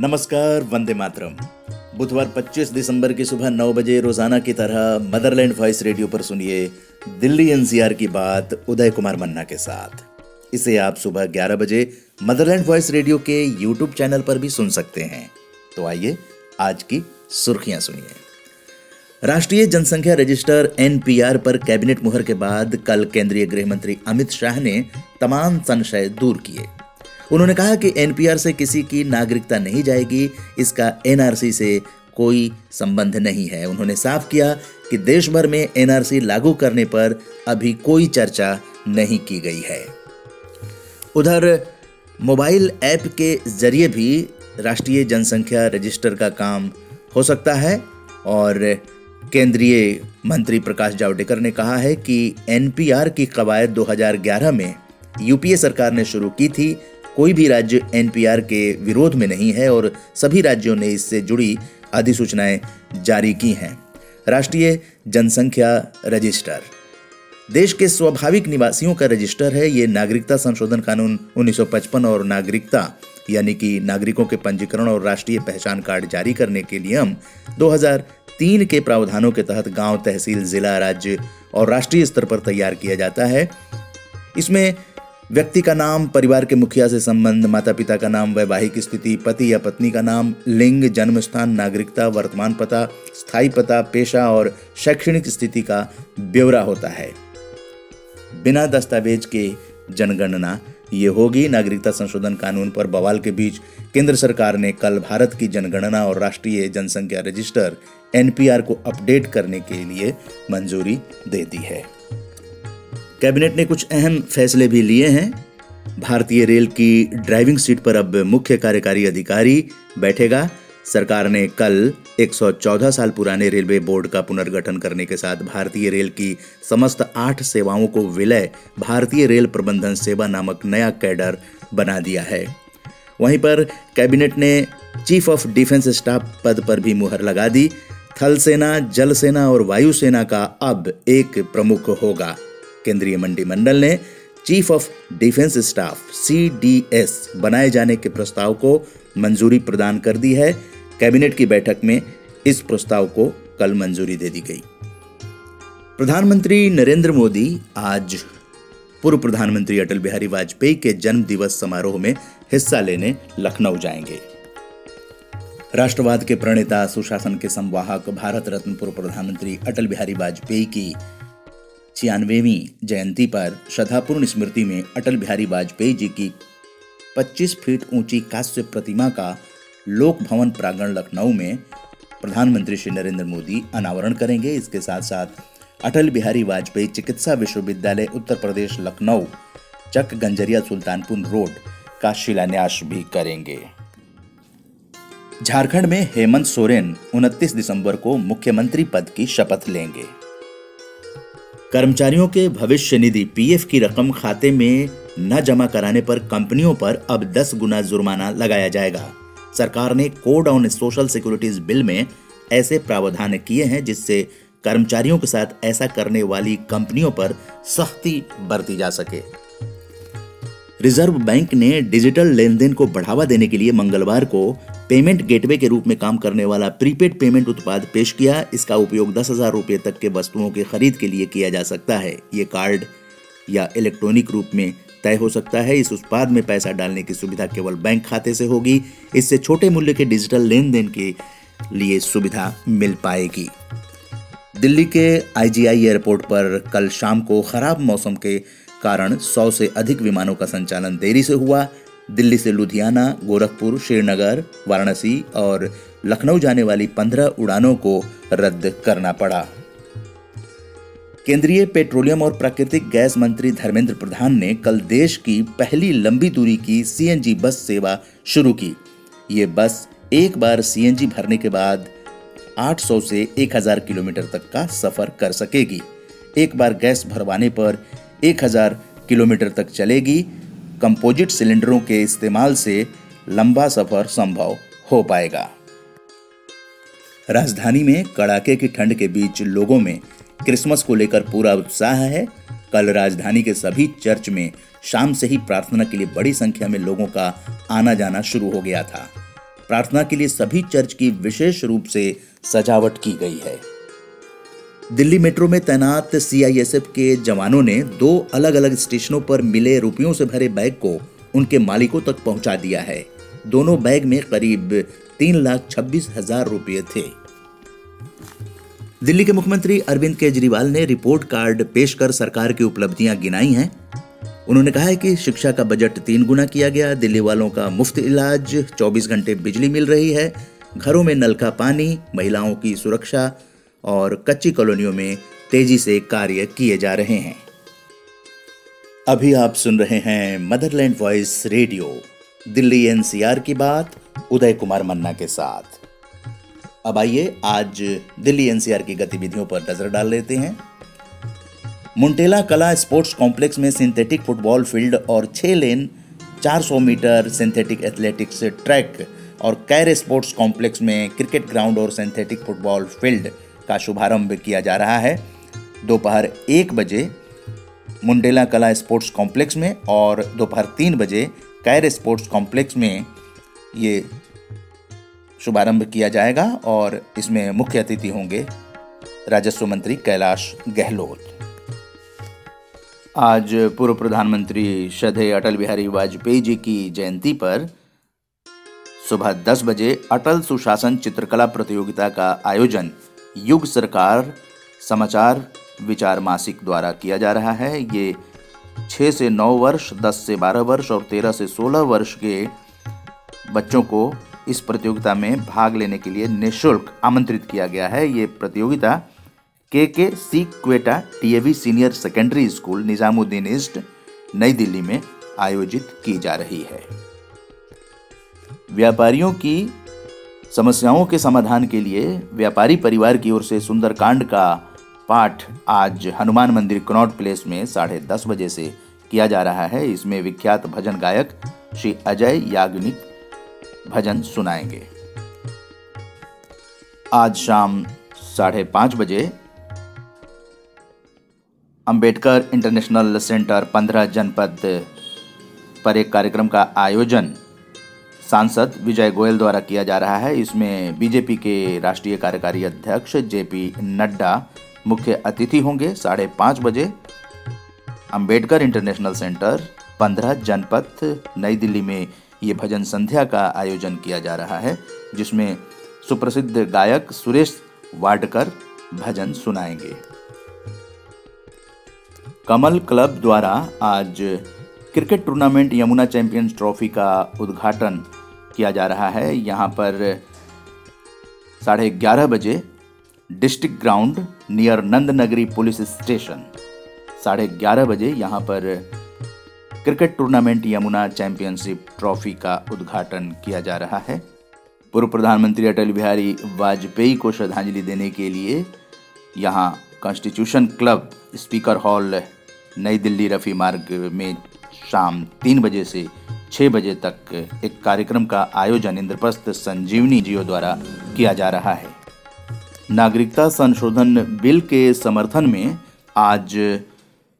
नमस्कार, वंदे मातरम। बुधवार 25 दिसंबर की सुबह 9 बजे रोज़ाना की तरह मदरलैंड वॉइस रेडियो पर सुनिए दिल्ली एनसीआर की बात उदय कुमार मन्ना के साथ। इसे आप सुबह 11 बजे मदरलैंड वॉइस रेडियो के यूट्यूब चैनल पर भी सुन सकते हैं। तो आइए आज की सुर्खियाँ सुनिए। राष्ट्रीय जनसंख्या रजिस्टर एनपीआर पर कैबिनेट मुहर के बाद कल केंद्रीय गृह मंत्री अमित शाह ने तमाम संशय दूर किए। उन्होंने कहा कि एनपीआर से किसी की नागरिकता नहीं जाएगी, इसका एनआरसी से कोई संबंध नहीं है। उन्होंने साफ़ किया कि देश भर में एनआरसी लागू करने पर अभी कोई चर्चा नहीं की गई है। उधर, मोबाइल ऐप के ज़रिए भी राष्ट्रीय जनसंख्या रजिस्टर का काम हो सकता है और केंद्रीय मंत्री प्रकाश जावड़ेकर ने कहा है कि एनपीआर की कवायद 2011 में यूपीए सरकार ने शुरू की थी कोई भी राज्य एनपीआर के विरोध में नहीं है और सभी राज्यों ने इससे जुड़ी अधिसूचनाएँ जारी की हैं। राष्ट्रीय जनसंख्या रजिस्टर। देश के स्वाभाविक निवासियों का रजिस्टर है, ये नागरिकता संशोधन कानून 1955 और नागरिकता, यानी कि नागरिकों के पंजीकरण और राष्ट्रीय पहचान कार्ड जारी करने के नियम 2003 के प्रावधानों के तहत गाँव तहसील, जिला, राज्य और राष्ट्रीय स्तर पर तैयार किया जाता है। इसमें व्यक्ति का नाम, परिवार के मुखिया से संबंध माता पिता का नाम, वैवाहिक स्थिति, पति या पत्नी का नाम, लिंग जन्म स्थान नागरिकता, वर्तमान पता, स्थायी पता, पेशा और शैक्षणिक स्थिति का ब्यौरा होता है। बिना दस्तावेज़ के जनगणना ये होगी। नागरिकता संशोधन कानून पर बवाल के बीच केंद्र सरकार ने कल भारत की जनगणना और राष्ट्रीय जनसंख्या रजिस्टर, एनपीआर को अपडेट करने के लिए मंजूरी दे दी है। कैबिनेट ने कुछ अहम फैसले भी लिए हैं। भारतीय रेल की ड्राइविंग सीट पर अब मुख्य कार्यकारी अधिकारी बैठेगा। सरकार ने कल 114 साल पुराने रेलवे बोर्ड का पुनर्गठन करने के साथ भारतीय रेल की समस्त आठ सेवाओं को विलय भारतीय रेल प्रबंधन सेवा नामक नया कैडर बना दिया है। वहीं पर कैबिनेट ने चीफ ऑफ़ डिफेंस स्टाफ पद पर भी मुहर लगा दी। थल सेना, जल सेना और वायुसेना का अब एक प्रमुख होगा। केंद्रीय मंत्रिमंडल ने chief of defence staff CDS बनाए जाने के प्रस्ताव को मंजूरी प्रदान कर दी है। कैबिनेट की बैठक में इस प्रस्ताव को कल मंजूरी दे दी गई। प्रधानमंत्री नरेंद्र मोदी आज पूर्व प्रधानमंत्री अटल बिहारी वाजपेयी के जन्म दिवस समारोह में हिस्सा लेने लखनऊ जाएँगे। राष्ट्रवाद के प्रणेता, सुशासन के संवाहक, भारत रत्न पूर्व प्रधानमंत्री अटल बिहारी वाजपेयी की छियानवेवी जयंती पर श्रद्धापूर्ण स्मृति में अटल बिहारी वाजपेयी जी की 25 फीट ऊँची कांस्य प्रतिमा का लोक भवन प्रांगण लखनऊ में प्रधानमंत्री श्री नरेंद्र मोदी अनावरण करेंगे। इसके साथ साथ अटल बिहारी वाजपेयी चिकित्सा विश्वविद्यालय उत्तर प्रदेश लखनऊ, चक गंजरिया सुल्तानपुर रोड का शिलान्यास भी करेंगे। झारखंड में हेमंत सोरेन 29 दिसंबर को मुख्यमंत्री पद की शपथ लेंगे। कर्मचारियों के भविष्य निधि पीएफ की रकम खाते में न जमा कराने पर कंपनियों पर अब 10 गुना जुर्माना लगाया जाएगा। सरकार ने code on social securities bill में ऐसे प्रावधान किए हैं जिससे कर्मचारियों के साथ ऐसा करने वाली कंपनियों पर सख्ती बरती जा सके। रिज़र्व बैंक ने डिजिटल लेन देन को बढ़ावा देने के लिए मंगलवार को पेमेंट गेटवे के रूप में काम करने वाला प्रीपेड पेमेंट उत्पाद पेश किया। इसका उपयोग दस हज़ार रुपये तक के वस्तुओं के खरीद के लिए किया जा सकता है। ये कार्ड या इलेक्ट्रॉनिक रूप में तय हो सकता है। इस उत्पाद में पैसा डालने की सुविधा केवल बैंक खाते से होगी। इससे छोटे मूल्य के डिजिटल लेन देन के लिए सुविधा मिल पाएगी। दिल्ली के आईजीआई एयरपोर्ट पर कल शाम को खराब मौसम के कारण 100 से अधिक विमानों का संचालन देरी से हुआ। दिल्ली से लुधियाना, गोरखपुर, श्रीनगर, वाराणसी और लखनऊ जाने वाली 15 उड़ानों को रद्द करना पड़ा। केंद्रीय पेट्रोलियम और प्राकृतिक गैस मंत्री धर्मेंद्र प्रधान ने कल देश की पहली लंबी दूरी की सीएनजी बस सेवा शुरू की। ये बस एक बार सीएनजी भरने के बाद 800 से 1000 किलोमीटर तक का सफ़र कर सकेगी। एक बार गैस भरवाने पर 1000 किलोमीटर तक चलेगी। कंपोजिट सिलेंडरों के इस्तेमाल से लंबा सफ़र संभव हो पाएगा। राजधानी में कड़ाके की ठंड के बीच लोगों में क्रिसमस को लेकर पूरा उत्साह है। कल राजधानी के सभी चर्च में शाम से ही प्रार्थना के लिए बड़ी संख्या में लोगों का आना जाना शुरू हो गया था। प्रार्थना के लिए सभी चर्च की विशेष रूप से सजावट की गई है। दिल्ली मेट्रो में तैनात सीआईएसएफ के जवानों ने दो अलग अलग स्टेशनों पर मिले रुपयों से भरे बैग को उनके मालिकों तक पहुँचा दिया है। दोनों बैग में करीब तीन लाख छब्बीस हज़ार रुपये थे। दिल्ली के मुख्यमंत्री अरविंद केजरीवाल ने रिपोर्ट कार्ड पेश कर सरकार की उपलब्धियाँ गिनाई हैं। उन्होंने कहा है कि शिक्षा का बजट तीन गुना किया गया, दिल्ली वालों का मुफ़्त इलाज 24 घंटे बिजली मिल रही है, घरों में नल का पानी, महिलाओं की सुरक्षा और कच्ची कॉलोनियों में तेज़ी से कार्य किए जा रहे हैं। अभी आप सुन रहे हैं Motherland Voice Radio Delhi NCR की बात, उदय कुमार मन्ना के साथ। अब आइए आज दिल्ली एनसीआर की गतिविधियों पर नज़र डाल लेते हैं। मुंटेला कला स्पोर्ट्स कॉम्प्लेक्स में सिंथेटिक फुटबॉल फ़ील्ड और छह lane 400 metre synthetic athletics track और कैर स्पोर्ट्स कॉम्प्लेक्स में क्रिकेट ग्राउंड और सिंथेटिक फुटबॉल फ़ील्ड का शुभारंभ किया जा रहा है। दोपहर एक बजे मुंडेला कला स्पोर्ट्स कॉम्प्लेक्स में और दोपहर तीन बजे कैर स्पोर्ट्स कॉम्प्लेक्स में ये शुभारंभ किया जाएगा और इसमें मुख्य अतिथि होंगे राजस्व मंत्री कैलाश गहलोत। आज पूर्व प्रधानमंत्री श्रद्धेय अटल बिहारी वाजपेयी जी की जयंती पर सुबह 10 बजे अटल सुशासन चित्रकला प्रतियोगिता का आयोजन युग सरकार समाचार विचार मासिक द्वारा किया जा रहा है। ये 6 से नौ वर्ष 10 से 12 वर्ष और 13 से 16 वर्ष के बच्चों को इस प्रतियोगिता में भाग लेने के लिए निःशुल्क आमंत्रित किया गया है। ये प्रतियोगिता के के सी Quetta DAV senior secondary school Nizamuddin east, नई दिल्ली में आयोजित की जा रही है। व्यापारियों की समस्याओं के समाधान के लिए व्यापारी परिवार की ओर से सुंदरकांड का पाठ आज हनुमान मंदिर कनॉट प्लेस में साढ़े दस बजे से किया जा रहा है। इसमें विख्यात भजन गायक श्री अजय याग्निक भजन सुनाएँगे। आज शाम साढ़े पाँच बजे अंबेडकर इंटरनेशनल सेंटर पंद्रह जनपद पर एक कार्यक्रम का आयोजन सांसद विजय गोयल द्वारा किया जा रहा है। इसमें बीजेपी के राष्ट्रीय कार्यकारी अध्यक्ष जेपी नड्डा मुख्य अतिथि होंगे साढ़े पाँच बजे। अंबेडकर इंटरनेशनल सेंटर, पंद्रह जनपथ, नई दिल्ली में ये भजन संध्या का आयोजन किया जा रहा है, जिसमें सुप्रसिद्ध गायक सुरेश वाडकर भजन सुनाएँगे। कमल क्लब द्वारा आज cricket tournament Yamuna champions trophy का उद्घाटन किया जा रहा है। यहाँ पर साढ़े ग्यारह बजे डिस्ट्रिक्ट ग्राउंड नियर नंद नगरी पुलिस स्टेशन। साढ़े ग्यारह बजे यहाँ पर cricket tournament Yamuna championship trophy का उद्घाटन किया जा रहा है। पूर्व प्रधानमंत्री अटल बिहारी वाजपेयी को श्रद्धांजलि देने के लिए यहाँ कॉन्स्टिट्यूशन क्लब, स्पीकर हॉल, नई दिल्ली रफ़ी मार्ग में शाम तीन बजे से छः बजे तक एक कार्यक्रम का आयोजन इंद्रप्रस्थ संजीवनी जियो द्वारा किया जा रहा है। नागरिकता संशोधन बिल के समर्थन में आज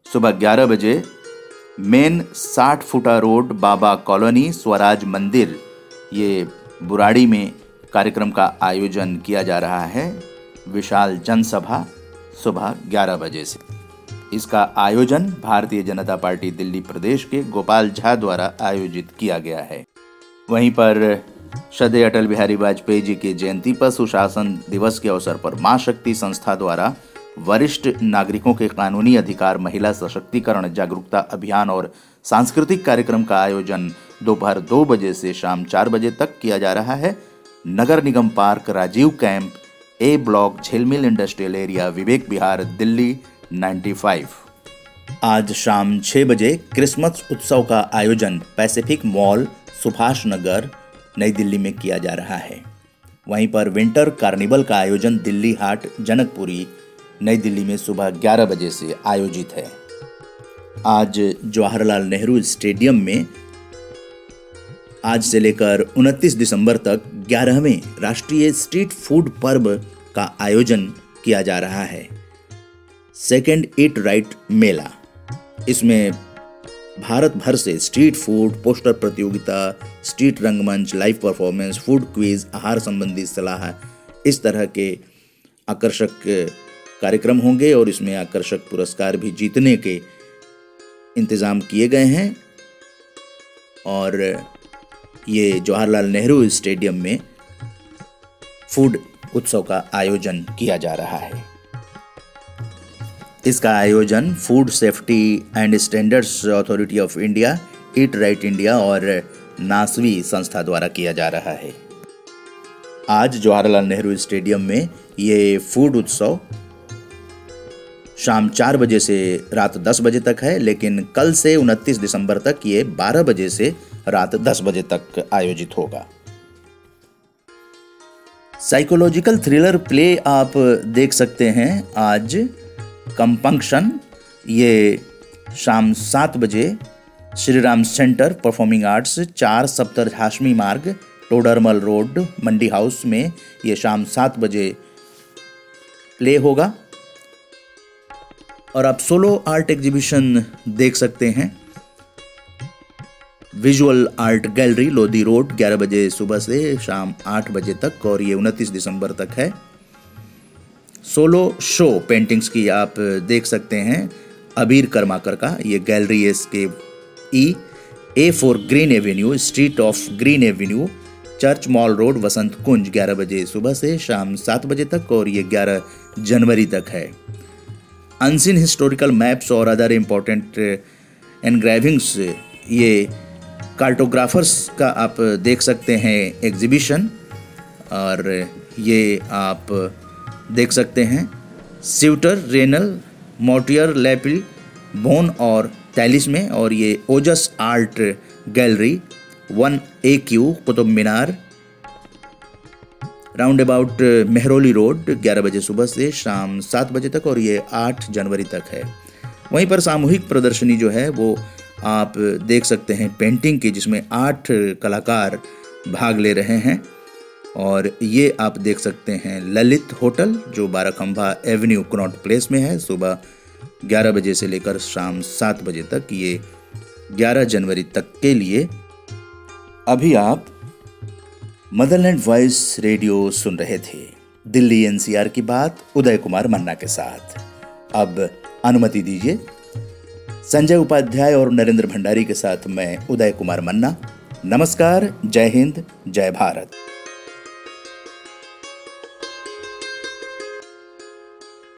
सुबह 11 बजे मेन साठ फुटा रोड बाबा कॉलोनी स्वराज मंदिर, ये बुराड़ी में कार्यक्रम का आयोजन किया जा रहा है। विशाल जनसभा सुबह 11 बजे से। इसका आयोजन भारतीय जनता पार्टी दिल्ली प्रदेश के गोपाल झा द्वारा आयोजित किया गया है। वहीं पर श्रद्धेय अटल बिहारी वाजपेयी जी की जयंती पर सुशासन दिवस के अवसर पर माँ शक्ति संस्था द्वारा वरिष्ठ नागरिकों के कानूनी अधिकार, महिला सशक्तिकरण, जागरूकता अभियान और सांस्कृतिक कार्यक्रम का आयोजन दोपहर दो बजे से शाम चार बजे तक किया जा रहा है। नगर निगम park, Rajiv camp, A block, Jhilmil industrial area, Vivek Vihar, Delhi 95 आज शाम छह बजे क्रिसमस उत्सव का आयोजन पैसिफिक मॉल, सुभाष नगर, नई दिल्ली में किया जा रहा है। वहीं पर विंटर कार्निवल का आयोजन दिल्ली हाट, जनकपुरी, नई दिल्ली में सुबह 11 बजे से आयोजित है। आज जवाहरलाल नेहरू स्टेडियम में आज से लेकर 29 दिसंबर तक 11वें राष्ट्रीय स्ट्रीट फ़ूड पर्व का आयोजन किया जा रहा है। Second eat right Mela. इसमें भारत भर से स्ट्रीट फ़ूड, पोस्टर प्रतियोगिता, स्ट्रीट रंगमंच, लाइव परफॉर्मेंस, फ़ूड क्विज, आहार संबंधी सलाह, इस तरह के आकर्षक कार्यक्रम होंगे और इसमें आकर्षक पुरस्कार भी जीतने के इंतज़ाम किए गए हैं। और ये जवाहरलाल नेहरू स्टेडियम में फ़ूड उत्सव का आयोजन किया जा रहा है। इसका आयोजन food safety and standards authority of India eat right India और नासवी संस्था द्वारा किया जा रहा है। आज जवाहरलाल नेहरू स्टेडियम में ये फ़ूड उत्सव शाम चार बजे से रात दस बजे तक है, लेकिन कल से उनतीस दिसंबर तक ये बारह बजे से रात दस बजे तक आयोजित होगा। साइकोलॉजिकल थ्रिलर प्ले आप देख सकते हैं आज। कंपंक्शन, ये शाम सात बजे Shri Ram centre performing arts, चार सप्तर हाशमी मार्ग, टोडरमल रोड, मंडी हाउस में ये शाम सात बजे प्ले होगा। और आप सोलो आर्ट एग्जीबिशन देख सकते हैं। Visual art gallery, Lodhi road 11 बजे सुबह से शाम 8 बजे तक, और ये 29 दिसंबर तक है। सोलो शो पेंटिंग्स की आप देख सकते हैं। अबीर कर्माकर का, ये gallery S K E A four green avenue street of green avenue church mall road Vasant Kunj 11 बजे सुबह से शाम 7 बजे तक और ये 11 जनवरी तक है। अनसिन हिस्टोरिकल मैप्स और अदर इम्पोर्टेंट एनग्राइविंग्स ये कार्टोग्राफर्स का आप देख सकते हैं एग्जीबिशन और ये आप देख सकते हैं। स्यूटर, रेनल मोटियर लेपिल, बोन और तैलिस में और ये Ojas art gallery, one A Q Qutub Minar. Roundabout Mehrauli road 11 बजे सुबह से शाम सात बजे तक और ये 8 जनवरी तक है। वहीं पर सामूहिक प्रदर्शनी जो है, वो आप देख सकते हैं पेंटिंग की, जिसमें आठ कलाकार भाग ले रहे हैं। और ये आप देख सकते हैं ललित होटल, जो बाराखंभा एवेन्यू कनॉट प्लेस में है। सुबह 11 बजे से लेकर शाम सात बजे तक ये 11 जनवरी तक के लिए अभी आप मदरलैंड वॉइस रेडियो सुन रहे थे। दिल्ली एनसीआर की बात, उदय कुमार मन्ना के साथ। अब अनुमति दीजिए, संजय उपाध्याय और नरेंद्र भंडारी के साथ मैं उदय कुमार मन्ना। नमस्कार, जय हिंद, जय भारत।